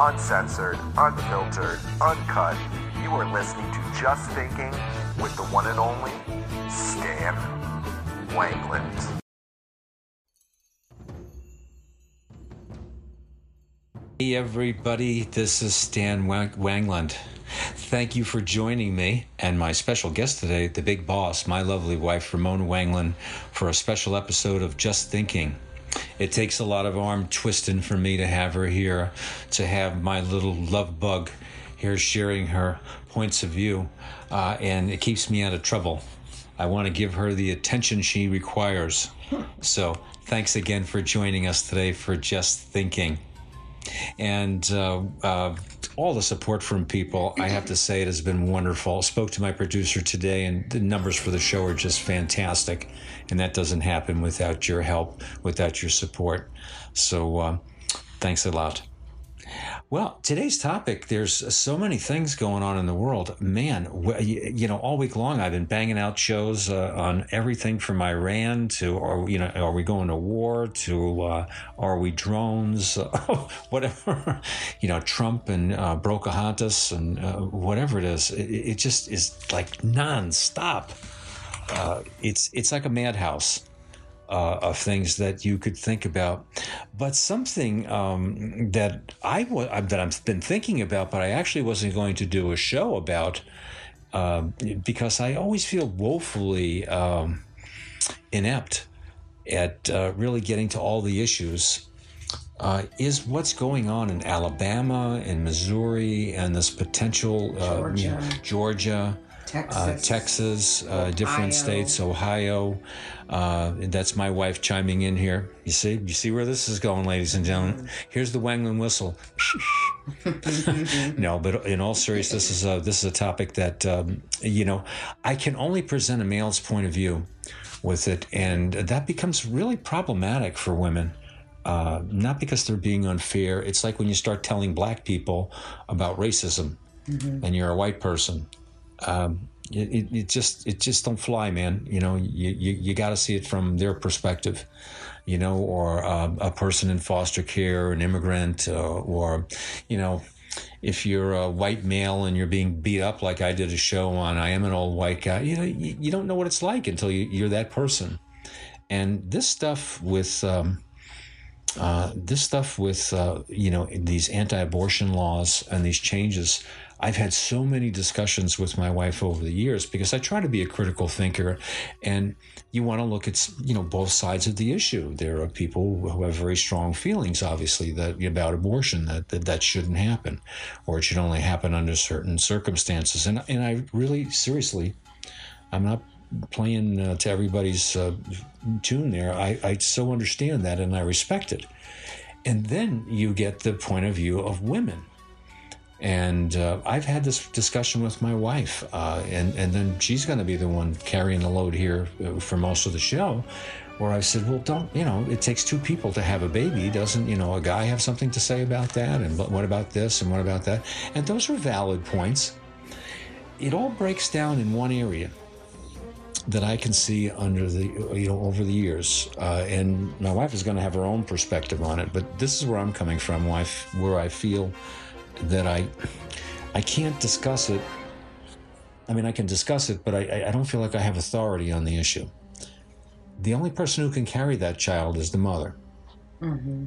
Uncensored, unfiltered, uncut. You are listening to Just Thinking with the one and only Stan Wanglund. Hey everybody, this is Stan Wang- Wanglund. Thank you for joining me and my special guest today, the big boss, my lovely wife Ramona Wanglund, for a special episode of Just Thinking. It takes a lot of arm twisting for me to have her here, to have my little love bug here sharing her points of view, uh, and it keeps me out of trouble. I want to give her the attention she requires. So, thanks again for joining us today for Just Thinking and uh, uh, all the support from people. I have to say it has been wonderful. Spoke to my producer today, and the numbers for the show are just fantastic, and that doesn't happen without your help, without your support. So, uh, thanks a lot. Well, today's topic, there's so many things going on in the world. Man, you know, all week long I've been banging out shows uh, on everything from Iran to, are, you know, are we going to war to, uh, are we drones, whatever, you know, Trump and uh, Brocahantas and uh, whatever it is. It, it just is like nonstop. Uh, it's, it's like a madhouse uh, of things that you could think about. But something um, that I that I've been thinking about, but I actually wasn't going to do a show about uh, because I always feel woefully um, inept at uh, really getting to all the issues. Uh, is what's going on in Alabama and Missouri and this potential uh, you know, Georgia Texas. uh, Texas, uh, different states, Ohio. Uh, that's my wife chiming in here. You see, you see where this is going, ladies and gentlemen. Here's the Wanglund whistle. no, but in all seriousness, this is a this is a topic that um, you know I can only present a male's point of view with it, and that becomes really problematic for women. Uh, not because they're being unfair. It's like when you start telling black people about racism, and you're a white person um, it, it, just it just don't fly, man. You know, you you, you got to see it from their perspective, you know, or uh, a person in foster care, an immigrant, uh, or you know, if you're a white male and you're being beat up, like I did a show on, I am an old white guy. You know, you, you don't know what it's like until you, you're that person. And this stuff with um, uh, this stuff with uh, you know these anti-abortion laws and these changes i've had so many discussions with my wife over the years because i try to be a critical thinker and you want to look at you know both sides of the issue there are people who have very strong feelings obviously that about abortion that that, that shouldn't happen or it should only happen under certain circumstances and and i really seriously i'm not playing uh, to everybody's uh, tune there. I, I so understand that and I respect it. And then you get the point of view of women. And uh, I've had this discussion with my wife, uh, and, and then she's going to be the one carrying the load here uh, for most of the show. Where I said, well, don't, you know, it takes two people to have a baby. Doesn't, you know, a guy have something to say about that? And what about this? And what about that? And those are valid points. It all breaks down in one area that I can see under the you know over the years, uh, and my wife is going to have her own perspective on it. But this is where I'm coming from, f- where I feel that I I can't discuss it. I mean, I can discuss it, but I, I don't feel like I have authority on the issue. The only person who can carry that child is the mother.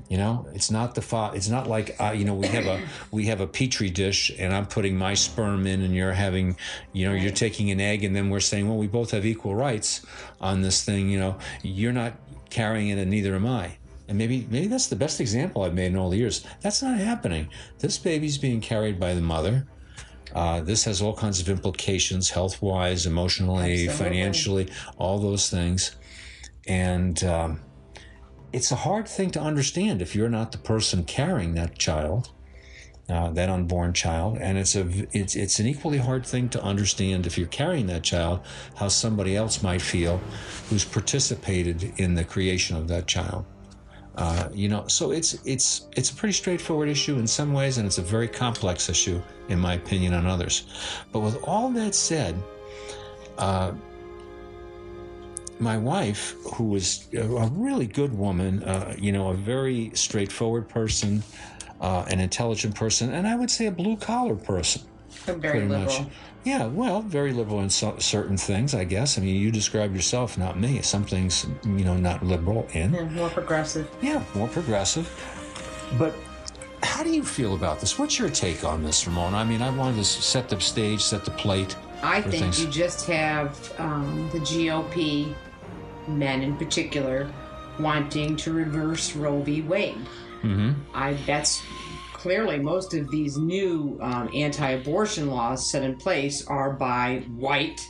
You know, it's not the fa- It's not like uh, you know we have a we have a petri dish, and I'm putting my sperm in, and you're having, you know, you're taking an egg, and then we're saying, well, we both have equal rights on this thing. You know, you're not carrying it, and neither am I. And maybe maybe that's the best example I've made in all the years. That's not happening. This baby's being carried by the mother. Uh, this has all kinds of implications, health wise, emotionally, Absolutely. financially, all those things, and. Um, it's a hard thing to understand if you're not the person carrying that child, uh, that unborn child, and it's a it's it's an equally hard thing to understand if you're carrying that child how somebody else might feel who's participated in the creation of that child. Uh, you know, so it's it's it's a pretty straightforward issue in some ways, and it's a very complex issue in my opinion on others. But with all that said, uh, my wife, who was a really good woman, uh, you know, a very straightforward person, uh, an intelligent person, and I would say a blue collar person. I'm very pretty liberal. much. Yeah, well, very liberal in so, certain things, I guess. I mean, you describe yourself, not me. Some things, you know, not liberal in. Yeah, more progressive. Yeah, more progressive. But how do you feel about this? What's your take on this, Ramona? I mean, I wanted to set the stage, set the plate. I think things. you just have um, the GOP men in particular wanting to reverse Roe v. Wade. Mm-hmm. I that's clearly most of these new um, anti-abortion laws set in place are by white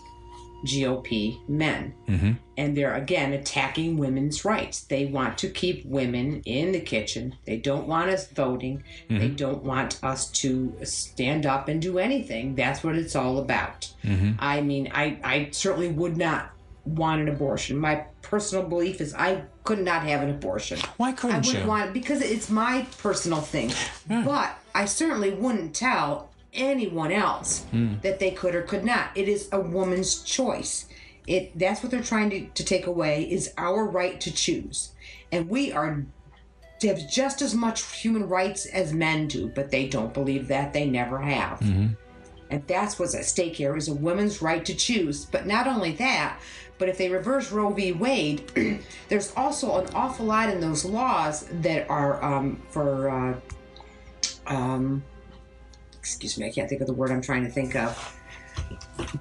GOP men, Mhm. and they're again attacking women's rights. They want to keep women in the kitchen. They don't want us voting. They don't want us to stand up and do anything. That's what it's all about. I mean, I, I certainly would not want an abortion. My personal belief is I could not have an abortion. Why I couldn't wouldn't you? want because it's my personal thing. But I certainly wouldn't tell anyone else Hmm. that they could or could not. It is a woman's choice. It that's what they're trying to, to take away is our right to choose. And we are have just as much human rights as men do, but they don't believe that. They never have. Mm-hmm. And that's what's at stake here is a woman's right to choose. But not only that, but if they reverse Roe v. Wade, there's also an awful lot in those laws that are um, for, uh, um, excuse me, I can't think of the word I'm trying to think of.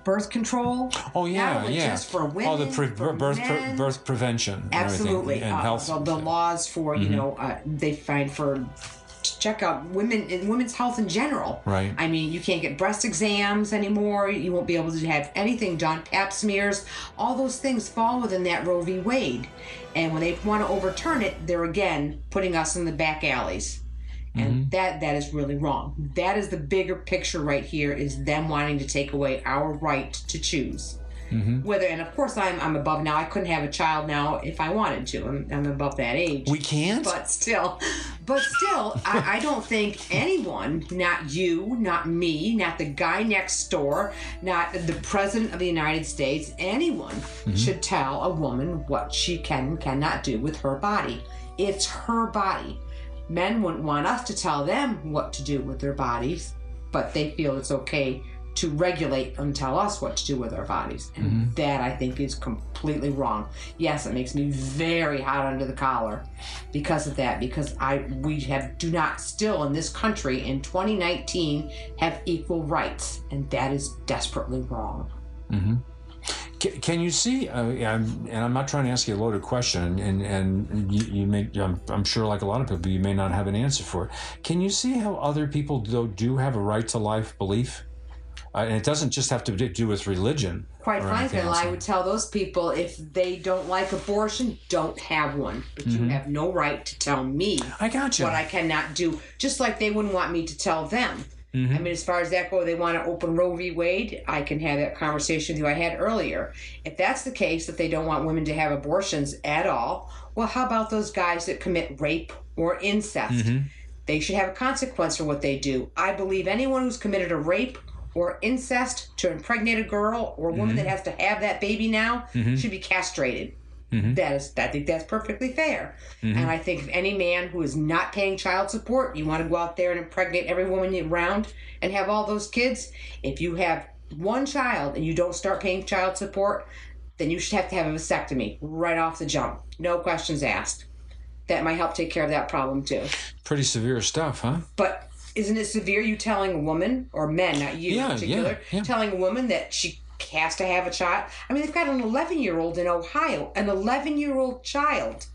Birth control. Oh yeah, Not yeah. just for oh, the pre- for birth pre- birth prevention. Absolutely. and Uh, health. Mm-hmm. the, the laws for, you know, uh, they find for to check out women and women's health in general. Right. I mean, you can't get breast exams anymore. You won't be able to have anything done. Pap smears, all those things fall within that Roe v. Wade. And when they want to overturn it, they're again putting us in the back alleys. And mm-hmm. that that is really wrong. That is the bigger picture right here is them wanting to take away our right to choose. Mm-hmm. Whether and of course I'm I'm above now. I couldn't have a child now if I wanted to. I'm, I'm above that age We can't. but still but still I, I don't think anyone not you not me not the guy next door not the president of the united states anyone mm-hmm. should tell a woman what she can and cannot do with her body it's her body men wouldn't want us to tell them what to do with their bodies but they feel it's okay to regulate and tell us what to do with our bodies. And that I think is completely wrong. Yes, it makes me very hot under the collar because of that, because I we have do not still in this country in 2019 have equal rights, and that is desperately wrong. Can, can you see? Uh, yeah, I'm, and I'm not trying to ask you a loaded question, and and you, you may. I'm, I'm sure, like a lot of people, you may not have an answer for it. Can you see how other people though do have a right to life belief? Uh, and it doesn't just have to do with religion. Quite frankly. I would tell those people if they don't like abortion, don't have one. But you have no right to tell me I got you. what I cannot do. Just like they wouldn't want me to tell them. Mm-hmm. I mean, as far as that goes, they want to open Roe v. Wade. I can have that conversation with you I had earlier. If that's the case, that they don't want women to have abortions at all, well, how about those guys that commit rape or incest? Mm-hmm. They should have a consequence for what they do. I believe anyone who's committed a rape or incest to impregnate a girl or a woman that mm-hmm. has to have that baby now mm-hmm. should be castrated. Mm-hmm. That is, I think that's perfectly fair. And I think if any man who is not paying child support, you want to go out there and impregnate every woman around and have all those kids. If you have one child and you don't start paying child support, then you should have to have a vasectomy right off the jump. No questions asked. That might help take care of that problem too. Pretty severe stuff, huh? But isn't it severe you telling a woman or men, not you Yeah, in particular, yeah, yeah. telling a woman that she has to have a child? I mean, they've got an 11 year old in Ohio, an 11 year old child.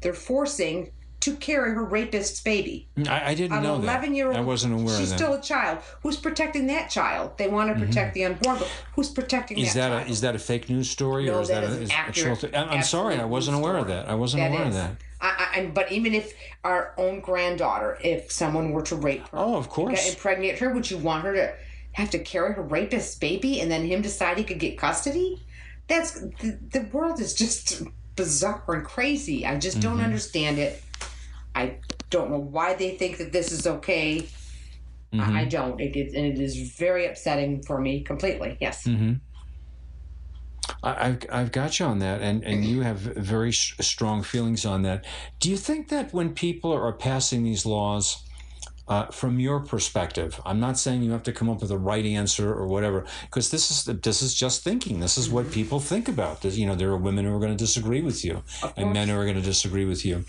They're forcing to carry her rapist's baby. I, I didn't An know that. 11 year old. I wasn't aware She's of that. Mm-hmm. still a child. Who's protecting that child? They want to protect the unborn, but who's protecting Is that that child? a, is that a fake news story No, or is that that, is a, an is accurate- true thing? I'm, I'm sorry, I wasn't aware of that. I wasn't aware of that. I, I, and, but even if our own granddaughter, if someone were to rape her, Oh, of course. get- impregnate her, would you want her to have to carry her rapist's baby and then him decide he could get custody? That's the, the world is just bizarre and crazy. I just don't Mm-hmm. understand it. I don't know why they think that this is okay. Mm-hmm. I, I don't. It is, and it is very upsetting for me completely. Yes. Mm-hmm. I, I've, I've got you on that, and, and you have very sh- strong feelings on that. Do you think that when people are passing these laws, uh, from your perspective, I'm not saying you have to come up with a right answer or whatever, because this is this is just thinking. This is what people think about. This, you know, there are women who are going to disagree with you, and men who are going to disagree with you.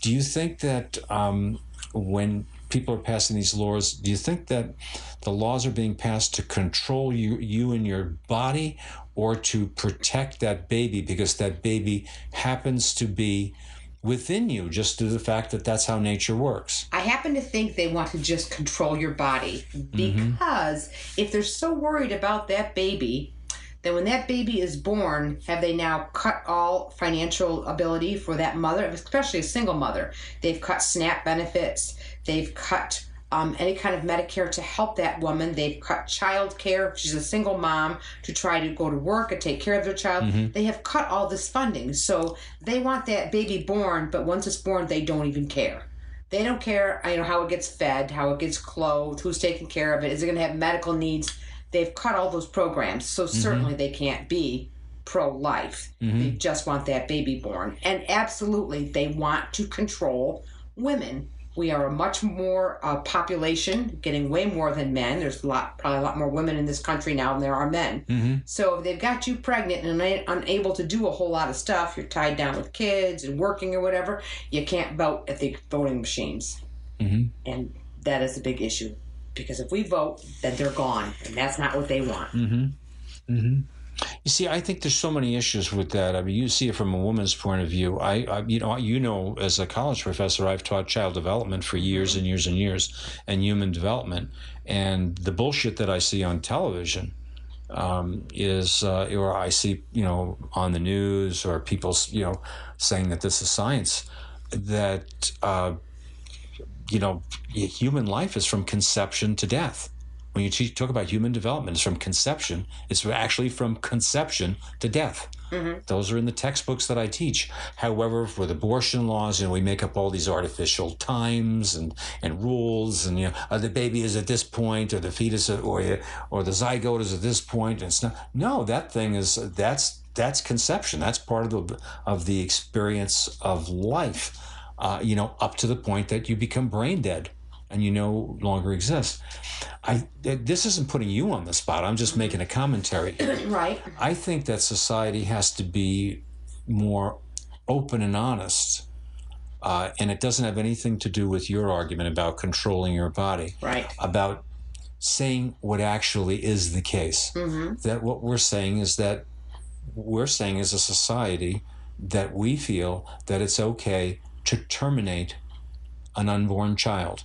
Do you think that um, when people are passing these laws, do you think that the laws are being passed to control you, you and your body, or to protect that baby because that baby happens to be within you, just due to the fact that that's how nature works? I happen to think they want to just control your body mm-hmm. because if they're so worried about that baby, then when that baby is born, have they now cut all financial ability for that mother, especially a single mother? They've cut SNAP benefits, they've cut um, any kind of Medicare to help that woman. They've cut child care. She's a single mom to try to go to work and take care of their child. Mm-hmm. They have cut all this funding. So they want that baby born, but once it's born, they don't even care. They don't care, uh, you know, how it gets fed, how it gets clothed, who's taking care of it, is it going to have medical needs? They've cut all those programs, so mm-hmm. certainly they can't be pro-life. Mm-hmm. They just want that baby born, and absolutely they want to control women. We are a much more uh, population, getting way more than men. There's a lot, probably a lot more women in this country now than there are men. Mm-hmm. So if they've got you pregnant and unable to do a whole lot of stuff, you're tied down with kids and working or whatever, you can't vote at the voting machines. Mm-hmm. And that is a big issue. Because if we vote, then they're gone. And that's not what they want. Mm-hmm. You see, I think there's so many issues with that. I mean, you see it from a woman's point of view. I, I you know, you know, as a college professor, I've taught child development for years and years and years, and human development. And the bullshit that I see on television um, is, uh, or I see, you know, on the news or people, you know, saying that this is science, that uh, you know, human life is from conception to death. When you teach, talk about human development, it's from conception. It's actually from conception to death. Those are in the textbooks that I teach. However, with abortion laws, you know, we make up all these artificial times and, and rules, and you know, uh, the baby is at this point, or the fetus, or or the zygote is at this point. point, and it's not. No, that thing is that's that's conception. That's part of the of the experience of life. Uh, you know, up to the point that you become brain dead and you no longer exist. I this isn't putting you on the spot. I'm just making a commentary. Right. I think that society has to be more open and honest. Uh, and it doesn't have anything to do with your argument about controlling your body, Right. about saying what actually is the case. That what we're saying is that we're saying as a society that we feel that it's okay to terminate an unborn child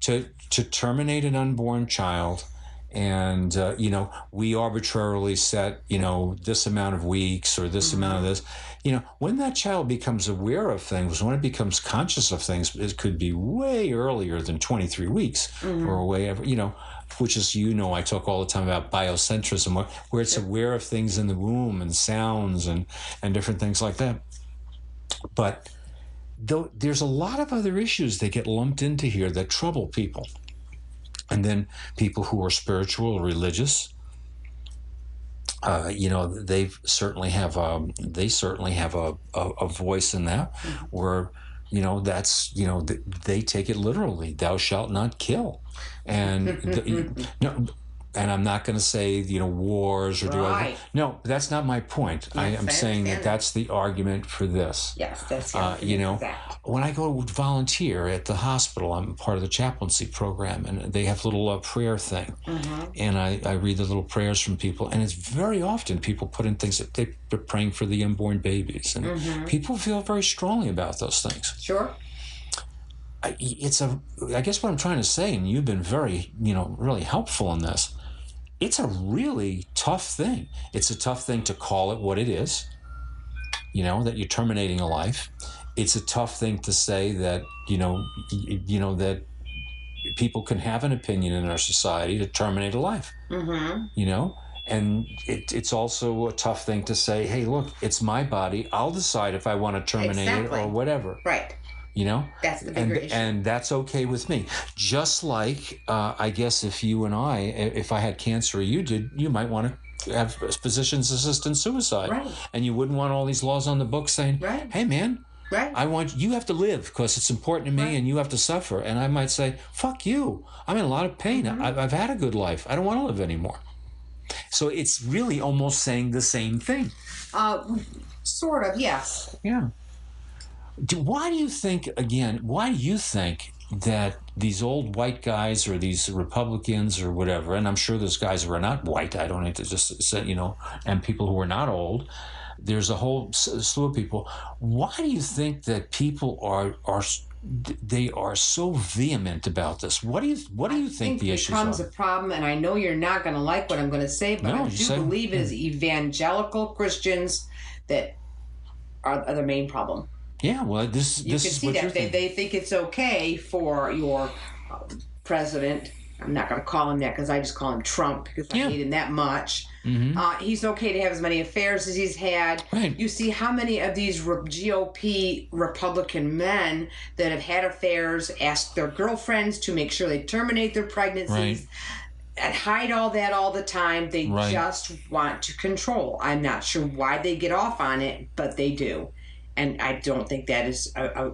to to terminate an unborn child. And uh, you know we arbitrarily set you know this amount of weeks or this amount of this. You know when that child becomes aware of things when it becomes conscious of things it could be way earlier than 23 weeks or way ever you know which is you know i talk all the time about biocentrism where, where it's aware of things in the womb and sounds and and different things like that. But though there's a lot of other issues that get lumped into here that trouble people. And then people who are spiritual or religious uh, you know they certainly have um, they certainly have a, a, a voice in that where you know that's you know th- they take it literally thou shalt not kill. And the, no and I'm not going to say you know wars or do other, no that's not my point I am I saying that that's the argument for this Yes, that's uh, you know, Exact. when I go volunteer at the hospital, I'm part of the chaplaincy program, and they have a little uh, prayer thing, and I, I read the little prayers from people, and it's very often people put in things that they, they're praying for the unborn babies, and people feel very strongly about those things. Sure. I, it's a, I guess what I'm trying to say, and you've been very, you know, really helpful in this. It's a really tough thing. It's a tough thing to call it what it is you know that you're terminating a life it's a tough thing to say that you know you know that people can have an opinion in our society to terminate a life Mm-hmm. you know and it, it's also a tough thing to say hey look it's my body i'll decide if i want to terminate Exactly. it or whatever Right. You know That's the and issue. and that's okay with me just like uh, i guess if you and i if i had cancer or you did you might want to have physician's assistant suicide Right. and you wouldn't want all these laws on the books saying Right. hey man Right. I want you have to live because it's important to me, Right. and you have to suffer. And I might say, "Fuck you! I'm in a lot of pain. Mm-hmm. I've, I've had a good life. I don't want to live anymore." So it's really almost saying the same thing. uh, sort of. Yes. Yeah. Do, why do you think again? Why do you think that these old white guys or these Republicans or whatever, and I'm sure there's guys who are not white. I don't need to just say you know, and people who are not old. There's a whole slew of people. Why do you think that people are are they are so vehement about this? What do you what do you think, the it issues becomes are? a problem, and I know you're not going to like what I'm going to say, but No, I do say- believe it is hmm. evangelical Christians that are, are the main problem. Yeah, well, this You this can is see what that they, they think it's okay for your uh, president. I'm not going to call him that because I just call him Trump because I Yeah. hate him that much. Mhm. Uh, he's okay to have as many affairs as he's had. Right. You see how many of these re- GOP Republican men that have had affairs ask their girlfriends to make sure they terminate their pregnancies. Right. And hide all that all the time. They Right. just want to control. I'm not sure why they get off on it, but they do. And I don't think that is a, a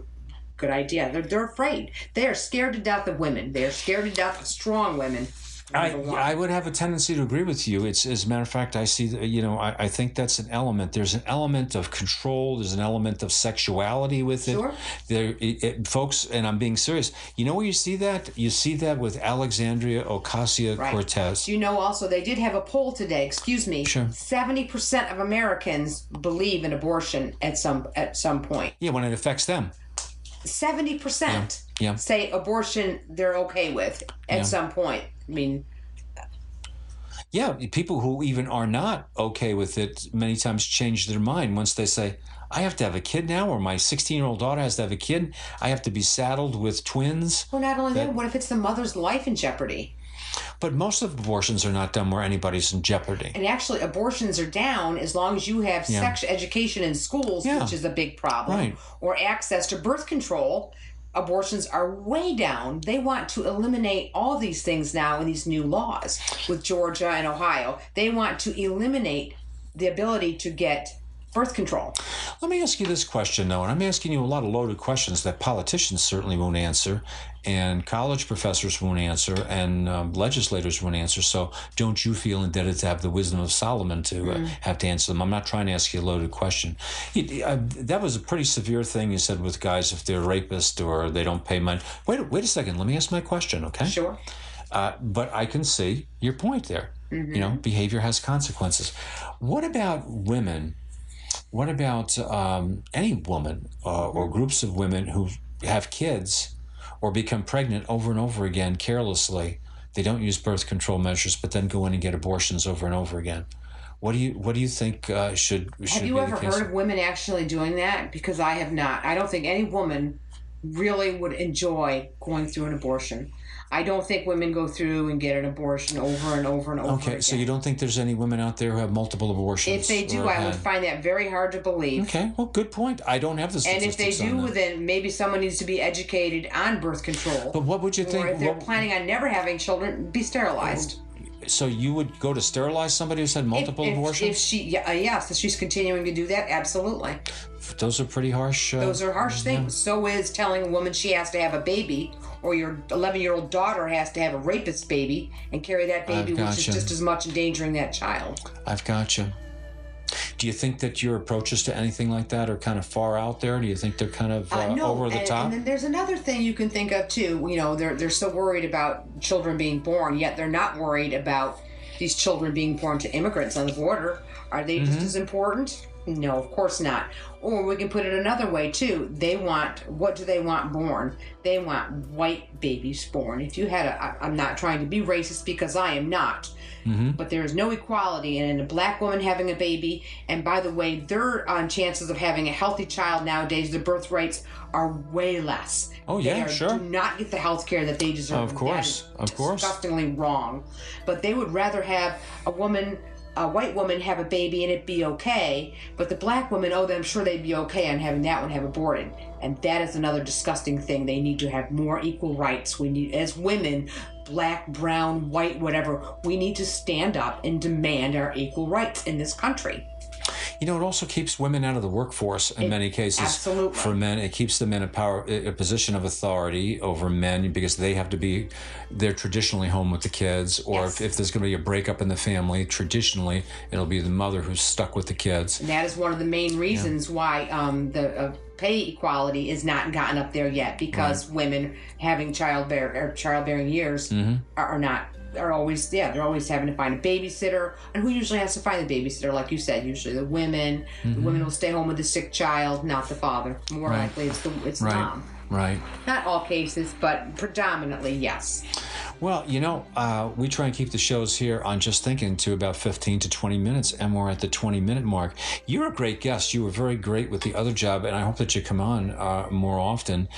good idea. They're, they're afraid. They are scared to death of women. They are scared to death of strong women. I. I would have a tendency to agree with you. It's as a matter of fact, I see. You know, I, I think that's an element. There's an element of control. There's an element of sexuality with it. Sure. There, it, it- folks, and I'm being serious. You know where you see that? You see that with Alexandria Ocasio Cortez. Do you know also they did have a poll today? Excuse me. Sure. Seventy percent of Americans believe in abortion at some at some point. Yeah, when it affects them. Seventy percent Yeah. say abortion they're okay with at Yeah. some point. I mean, Yeah, people who even are not okay with it many times change their mind once they say, I have to have a kid now, or my 16 year old daughter has to have a kid. I have to be saddled with twins. well, not only that, That- what if it's the mother's life in jeopardy? But most of abortions are not done where anybody's in jeopardy. And actually, abortions are down as long as you have Yeah. sex education in schools, Yeah. which is a big problem, Right. or access to birth control. Abortions are way down. They want to eliminate all these things now in these new laws with Georgia and Ohio. They want to eliminate the ability to get birth control. Let me ask you this question, though, and I'm asking you a lot of loaded questions that politicians certainly won't answer, and college professors won't answer, and um, legislators won't answer. So don't you feel indebted to have the wisdom of Solomon to uh, have to answer them? I'm not trying to ask you a loaded question. You- uh, that was a pretty severe thing you said with guys if they're rapists or they don't pay money. Wait, wait a second. Let me ask my question, okay? Sure. Uh, but I can see your point there. You know, behavior has consequences. What about women? What about um, any woman uh, or groups of women who have kids or become pregnant over and over again carelessly? They don't use birth control measures, but then go in and get abortions over and over again. What do you What do you think uh, should should Have you ever heard of women actually doing that? Because I have not. I don't think any woman really would enjoy going through an abortion. I don't think women go through and get an abortion over and over and over Okay, again. so you don't think there's any women out there who have multiple abortions? if they do, I would find that very hard to believe. Okay, well, good point. I don't have the And if they do, then maybe someone needs to be educated on birth control. But what would you think? or if they're what- planning on never having children, be sterilized. Oh, So you would go to sterilize somebody who's had multiple if, if, abortions? If she, yeah, uh, yes, if she's continuing to do that, absolutely. Those are pretty harsh. Uh, Those are harsh things. So is telling a woman she has to have a baby, or your 11 year old daughter has to have a rapist baby and carry that baby, which is just as much endangering that child. I've got you. Do you think that your approaches to anything like that are kind of far out there? Do you think they're kind of uh, Uh, no, over the and, top? and then there's another thing you can think of too. You know, they're they're so worried about children being born, yet they're not worried about these children being born to immigrants on the border. Are they Mm-hmm. just as important? No, of course not. Or we can put it another way too. They want what do they want born? They want white babies born. If you had a, I, I'm not trying to be racist because I am not. But there is no equality in a black woman having a baby. And by the way, their um, chances of having a healthy child nowadays, the birth rates are way less. Oh, They yeah, are- sure. Do not get the health care that they deserve. Of course, of course. Disgustingly wrong. But they would rather have a woman. A white woman have a baby and it be okay, but the black woman, oh, I'm sure they'd be okay on having that one have aborted, and that is another disgusting thing. They need to have more equal rights. We need, as women, black, brown, white, whatever, we need to stand up and demand our equal rights in this country. You know, it also keeps women out of the workforce in many cases. absolutely. For men, it keeps them in a power, a position of authority over men because they have to be, they're traditionally home with the kids. Or Yes. if, if there's going to be a breakup in the family, traditionally it'll be the mother who's stuck with the kids. And that is one of the main reasons why um, the uh, pay equality is not gotten up there yet because women having childbear or childbearing years Mm-hmm. are, are not are always yeah they're always having to find a babysitter and who usually has to find the babysitter like you said usually the women the women will stay home with the sick child not the father more Mm-hmm. Right. likely it's the it's Right. mom Right. not all cases but predominantly yes Well, you know, uh, we try and keep the shows here on Just Thinking to about 15 to 20 minutes, and we're at the 20 minute mark. You're a great guest. You were very great with the other job, and I hope that you come on uh, more often.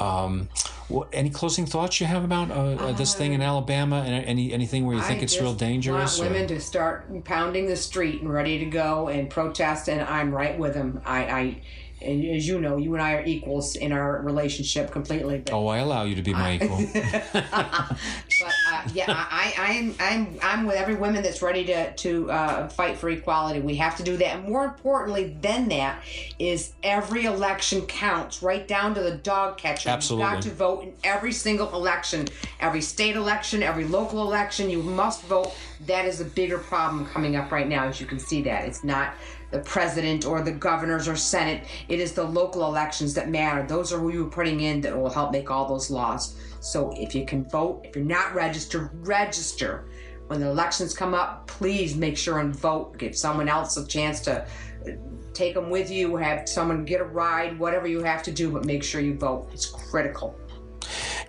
Um, what, any closing thoughts you have about uh, uh, this thing in Alabama, and any anything where you think I it's real dangerous? Want or- women to start pounding the street and ready to go and protest, and I'm right with them. I, I, and as you know, you and I are equals in our relationship completely. Oh, I allow you to be my equal. but I, Yeah. I, I, I'm, I'm, I'm with every woman that's ready to to uh, fight for equality. We have to do that. And more importantly than that is every election counts, right down to the dog catcher. Absolutely. You've got to vote in every single election, every state election, every local election. You must vote. That is a bigger problem coming up right now, as you can see. That it's not the president or the governors or senate. It is the local elections that matter. Those are who you're putting in that will help make all those laws. So if you can vote, if you're not registered, register. When the elections come up, please make sure and vote. Give someone else a chance to uh, take them with you, have someone get a ride, whatever you have to do, but make sure you vote. It's critical.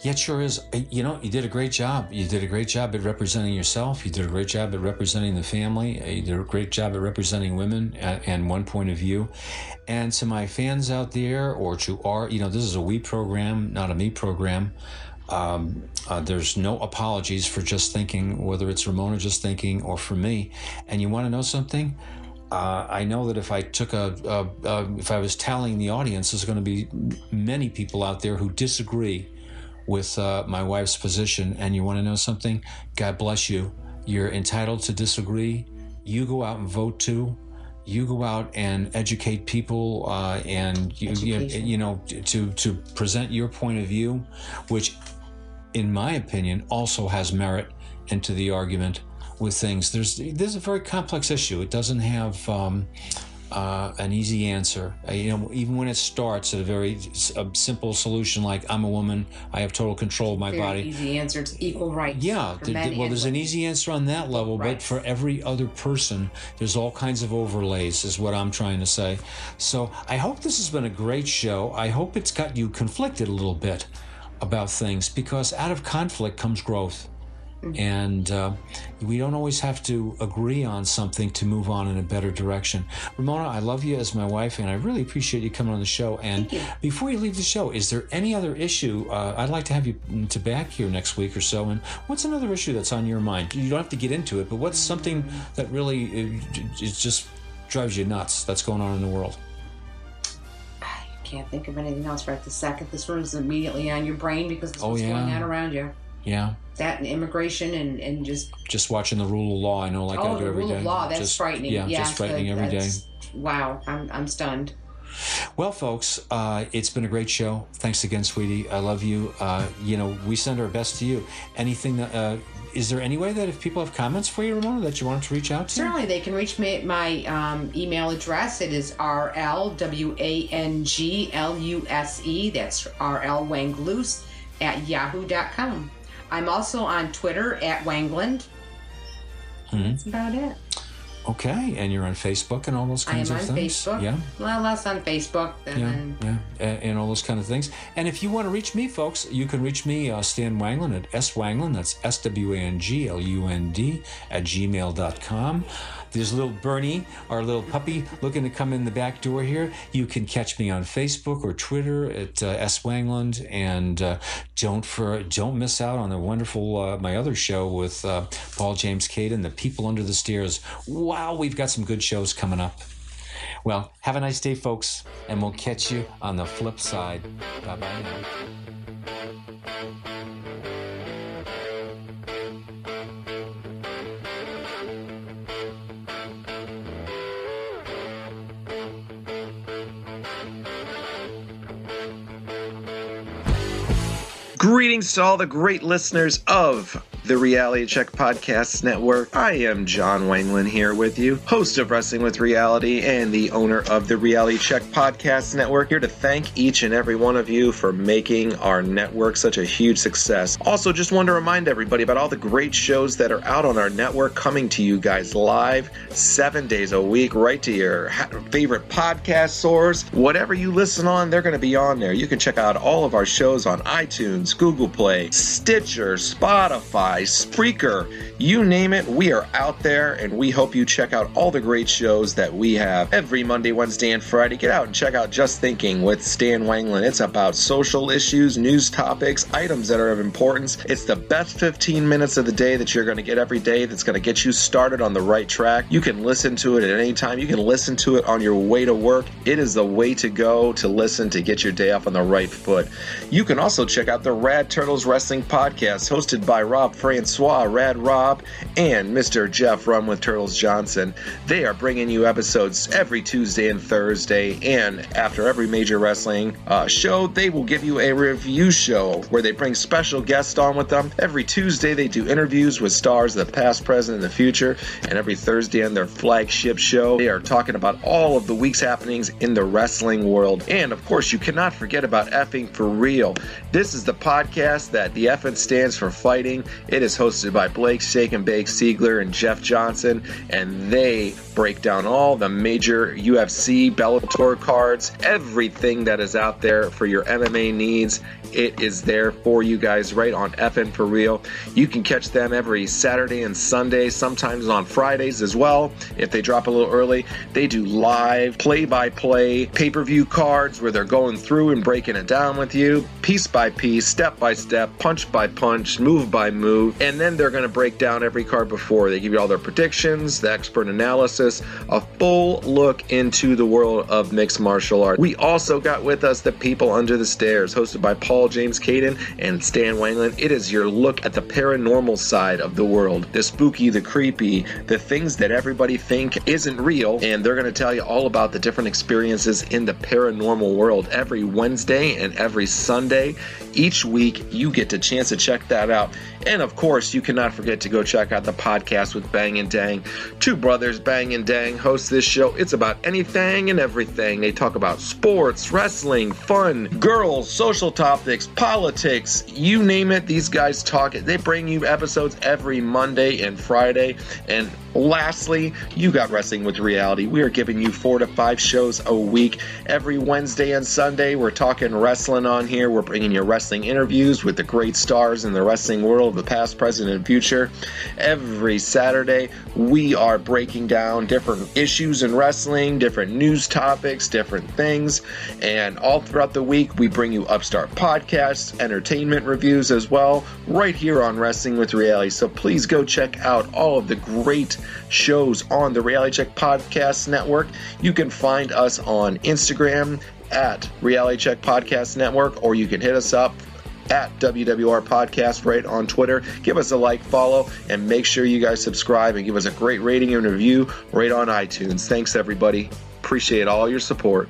Yeah, it sure is. Uh, You know, you did a great job. You did a great job at representing yourself. You did a great job at representing the family. Uh, You did a great job at representing women and, and one point of view. And to my fans out there, or to our, you know, this is a we program, not a me program. Um, uh, there's no apologies for just thinking, whether it's Ramona just thinking or for me. And you want to know something? Uh, I know that if I took a, a, a, if I was tallying the audience, there's going to be many people out there who disagree with uh, my wife's position. And you want to know something? God bless you. You're entitled to disagree. You go out and vote too. You go out and educate people, uh, and you, you, you know to to present your point of view, which, in my opinion, also has merit into the argument with things. There's there's a very complex issue. It doesn't have um, uh, an easy answer. Uh, you know, even when it starts at a very a simple solution like I'm a woman, I have total control of my Very body. easy answer. to equal rights. Yeah, for th- men th- well, there's an easy answer on that level, but for every other person, there's all kinds of overlays, is what I'm trying to say. So I hope this has been a great show. I hope it's got you conflicted a little bit about things because out of conflict comes growth. And uh, we don't always have to agree on something to move on in a better direction. Ramona, I love you as my wife, and I really appreciate you coming on the show. And you. before you leave the show, is there any other issue? Uh, I'd like to have you to back here next week or so. And what's another issue that's on your mind? You don't have to get into it, but what's something that really uh, j- j- it just drives you nuts that's going on in the world? I can't think of anything else right this second. This one is immediately on your brain because it's Oh, what's yeah. going on around you. Yeah, That and immigration and, and just just watching the rule of law. I know, like I do every day. oh the rule of law. That's Just- frightening. Yeah, Yes, just frightening every day. Wow, I'm I'm stunned. Well, folks, uh, it's been a great show. Thanks again, sweetie. I love you. Uh, you know, we send our best to you. Anything that, uh, is there any way that if people have comments for you, Ramona, that you want to reach out to? Certainly, they can reach me at my um, email address. It is R L W A N G L U S E. That's R L Wangloose at yahoo.com. I'm also on Twitter at Wanglund. Mm-hmm. That's about it. Okay, and you're on Facebook and all those I am kinds on of things. Facebook. Yeah. Well, less on Facebook than Yeah, on yeah, and all those kind of things. And if you want to reach me, folks, you can reach me, uh, Stan Wanglund, at swanglund, that's S W A N G L U N D, at gmail.com. There's little Bernie, our little puppy, looking to come in the back door here. You can catch me on Facebook or Twitter at uh, S Wanglund, and uh, don't for don't miss out on the wonderful uh, my other show with uh, Paul James Caden, The People Under the Stairs. Wow, we've got some good shows coming up. Well, have a nice day, folks, and we'll catch you on the flip side. Bye bye. Greetings to all the great listeners of the Reality Check Podcast Network. I am John Wanglund here with you, host of Wrestling with Reality and the owner of the Reality Check Podcast Network, here to thank each and every one of you for making our network such a huge success. Also, just want to remind everybody about all the great shows that are out on our network coming to you guys live seven days a week, right to your favorite podcast source. Whatever you listen on, they're going to be on there. You can check out all of our shows on iTunes, Google Play, Stitcher, Spotify, Spreaker, you name it, we are out there and we hope you check out all the great shows that we have every Monday, Wednesday, and Friday. Get out and check out Just Thinking with Stan Wanglund. It's about social issues, news topics, items that are of importance. It's the best 15 minutes of the day that you're going to get every day that's going to get you started on the right track. You can listen to it at any time. You can listen to it on your way to work. It is the way to go to listen to get your day off on the right foot. You can also check out the Rad Turtles Wrestling Podcast hosted by Rob Francois Rad Rob and Mr. Jeff Run with Turtles Johnson. They are bringing you episodes every Tuesday and Thursday, and after every major wrestling uh, show, they will give you a review show where they bring special guests on with them. Every Tuesday, they do interviews with stars of the past, present, and the future, and every Thursday on their flagship show, they are talking about all of the week's happenings in the wrestling world. And of course, you cannot forget about effing for real. This is the podcast that the effing stands for fighting. It is hosted by Blake Shake and Bake Siegler and Jeff Johnson, and they break down all the major UFC, Bellator cards, everything that is out there for your MMA needs. It is there for you guys right on FN for real. You can catch them every Saturday and Sunday, sometimes on Fridays as well. If they drop a little early, they do live play by play pay per view cards where they're going through and breaking it down with you, piece by piece, step by step, punch by punch, move by move. And then they're going to break down every card before. They give you all their predictions, the expert analysis, a full look into the world of mixed martial arts. We also got with us the people under the stairs, hosted by Paul James Caden and Stan Wanglund. It is your look at the paranormal side of the world, the spooky, the creepy, the things that everybody think isn't real, and they're going to tell you all about the different experiences in the paranormal world every Wednesday and every Sunday. Each week, you get a chance to check that out. And of course, you cannot forget to go check out the podcast with Bang and Dang. Two brothers, Bang and Dang, host this show. It's about anything and everything. They talk about sports, wrestling, fun, girls, social topics, politics, you name it. These guys talk it. They bring you episodes every Monday and Friday. And lastly, you got Wrestling with Reality. We are giving you four to five shows a week. Every Wednesday and Sunday, we're talking wrestling on here. We're bringing you wrestling interviews with the great stars in the wrestling world of the past, present, and future. Every Saturday, we are breaking down different issues in wrestling, different news topics, different things. And all throughout the week, we bring you Upstart podcasts, entertainment reviews as well, right here on Wrestling with Reality. So please go check out all of the great shows on the Reality Check Podcast Network. You can find us on Instagram at Reality Check Podcast Network, or you can hit us up at WWR Podcast right on Twitter. Give us a like, follow, and make sure you guys subscribe and give us a great rating and review right on iTunes. Thanks, everybody. Appreciate all your support.